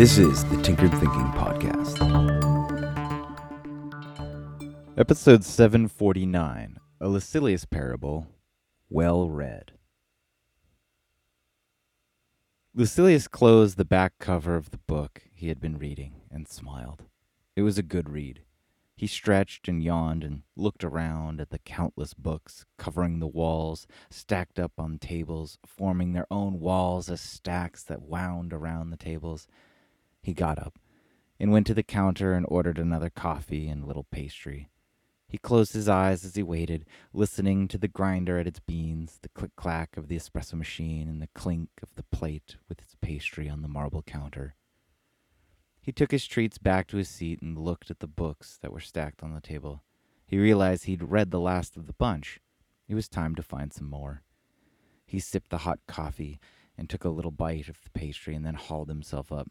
This is the Tinkered Thinking Podcast. Episode 749 A Lucilius Parable, Well Read. Lucilius closed the back cover of the book he had been reading and smiled. It was a good read. He stretched and yawned and looked around at the countless books covering the walls, stacked up on tables, forming their own walls as stacks that wound around the tables. He got up and went to the counter and ordered another coffee and a little pastry. He closed his eyes as he waited, listening to the grinder at its beans, the click clack of the espresso machine, and the clink of the plate with its pastry on the marble counter. He took his treats back to his seat and looked at the books that were stacked on the table. He realized he'd read the last of the bunch. It was time to find some more. He sipped the hot coffee and took a little bite of the pastry and then hauled himself up.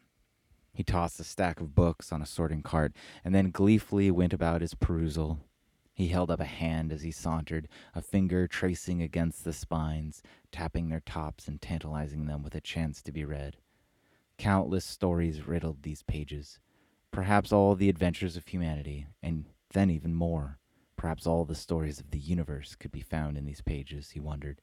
He tossed a stack of books on a sorting cart and then gleefully went about his perusal. He held up a hand as he sauntered, a finger tracing against the spines, tapping their tops and tantalizing them with a chance to be read. Countless stories riddled these pages. Perhaps all the adventures of humanity, and then even more. Perhaps all the stories of the universe could be found in these pages, he wondered.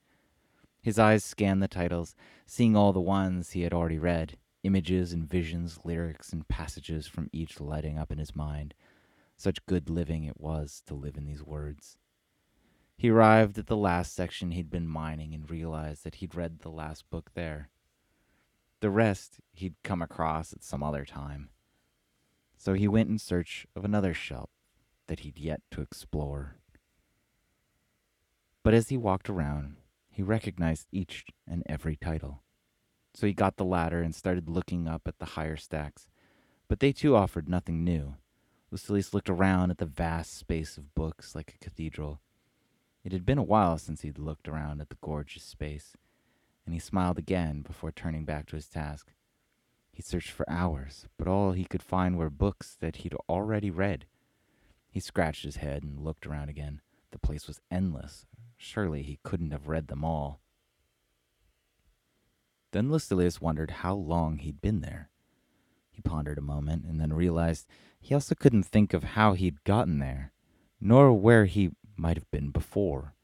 His eyes scanned the titles, seeing all the ones he had already read, images and visions, lyrics and passages from each lighting up in his mind. Such good living it was to live in these words. He arrived at the last section he'd been mining and realized that he'd read the last book there. The rest he'd come across at some other time. So he went in search of another shelf that he'd yet to explore. But as he walked around, he recognized each and every title. So he got the ladder and started looking up at the higher stacks. But they too offered nothing new. Lucilius looked around at the vast space of books like a cathedral. It had been a while since he'd looked around at the gorgeous space, and he smiled again before turning back to his task. He searched for hours, but all he could find were books that he'd already read. He scratched his head and looked around again. The place was endless. Surely he couldn't have read them all. Then Lucilius wondered how long he'd been there. He pondered a moment and then realized he also couldn't think of how he'd gotten there, nor where he might have been before.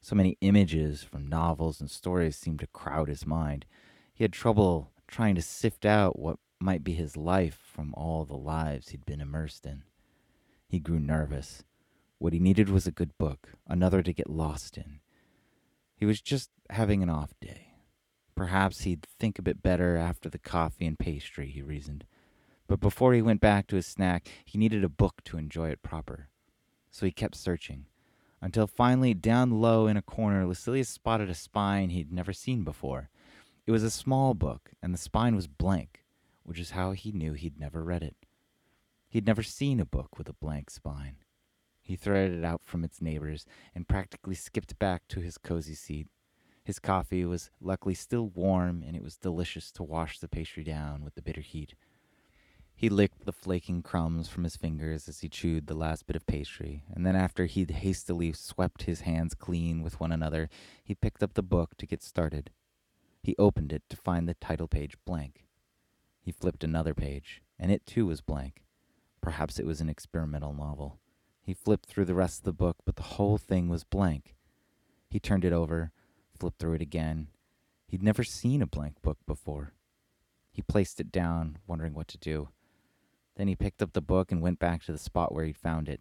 So many images from novels and stories seemed to crowd his mind. He had trouble trying to sift out what might be his life from all the lives he'd been immersed in. He grew nervous. What he needed was a good book, another to get lost in. He was just having an off day. Perhaps he'd think a bit better after the coffee and pastry, he reasoned. But before he went back to his snack, he needed a book to enjoy it proper. So he kept searching, until finally, down low in a corner, Lucilius spotted a spine he'd never seen before. It was a small book, and the spine was blank, which is how he knew he'd never read it. He'd never seen a book with a blank spine. He threaded it out from its neighbors and practically skipped back to his cozy seat his coffee was luckily still warm, and it was delicious to wash the pastry down with the bitter heat. He licked the flaking crumbs from his fingers as he chewed the last bit of pastry, and then, after he'd hastily swept his hands clean with one another, he picked up the book to get started. He opened it to find the title page blank. He flipped another page, and it too was blank. Perhaps it was an experimental novel. He flipped through the rest of the book, but the whole thing was blank. He turned it over, flipped through it again. He'd never seen a blank book before. He placed it down, wondering what to do. Then he picked up the book and went back to the spot where he'd found it.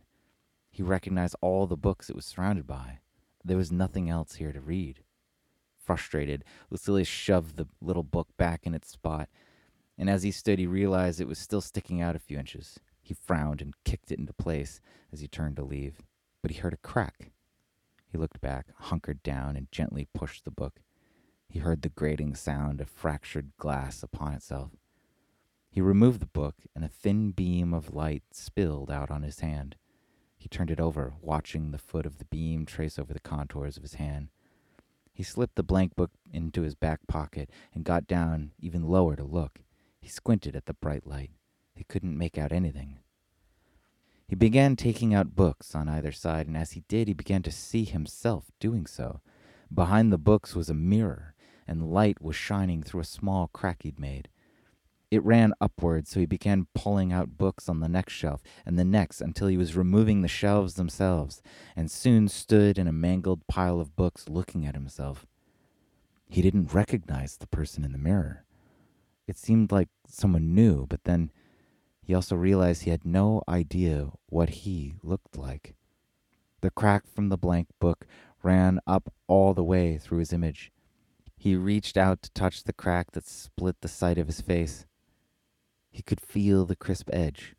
He recognized all the books it was surrounded by. There was nothing else here to read. Frustrated, Lucilius shoved the little book back in its spot, and as he stood, he realized it was still sticking out a few inches. He frowned and kicked it into place as he turned to leave, but he heard a crack. He looked back, hunkered down, and gently pushed the book. He heard the grating sound of fractured glass upon itself. He removed the book, and a thin beam of light spilled out on his hand. He turned it over, watching the foot of the beam trace over the contours of his hand. He slipped the blank book into his back pocket and got down even lower to look. He squinted at the bright light. He couldn't make out anything. He began taking out books on either side, and as he did, he began to see himself doing so. Behind the books was a mirror, and light was shining through a small crack he'd made. It ran upward, so he began pulling out books on the next shelf and the next until he was removing the shelves themselves, and soon stood in a mangled pile of books looking at himself. He didn't recognize the person in the mirror. It seemed like someone new, but then he also realized he had no idea what he looked like. The crack from the blank book ran up all the way through his image. He reached out to touch the crack that split the side of his face. He could feel the crisp edge.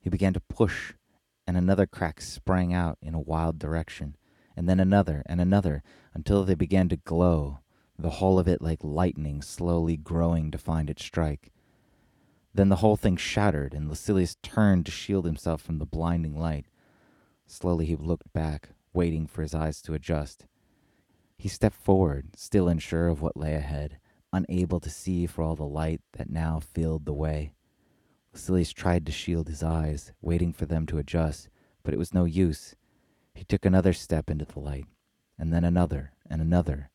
He began to push, and another crack sprang out in a wild direction, and then another and another until they began to glow, the whole of it like lightning slowly growing to find its strike. Then the whole thing shattered, and Lucilius turned to shield himself from the blinding light. Slowly he looked back, waiting for his eyes to adjust. He stepped forward, still unsure of what lay ahead, unable to see for all the light that now filled the way. Lucilius tried to shield his eyes, waiting for them to adjust, but it was no use. He took another step into the light, and then another and another,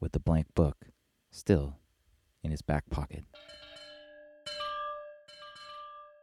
with the blank book still in his back pocket.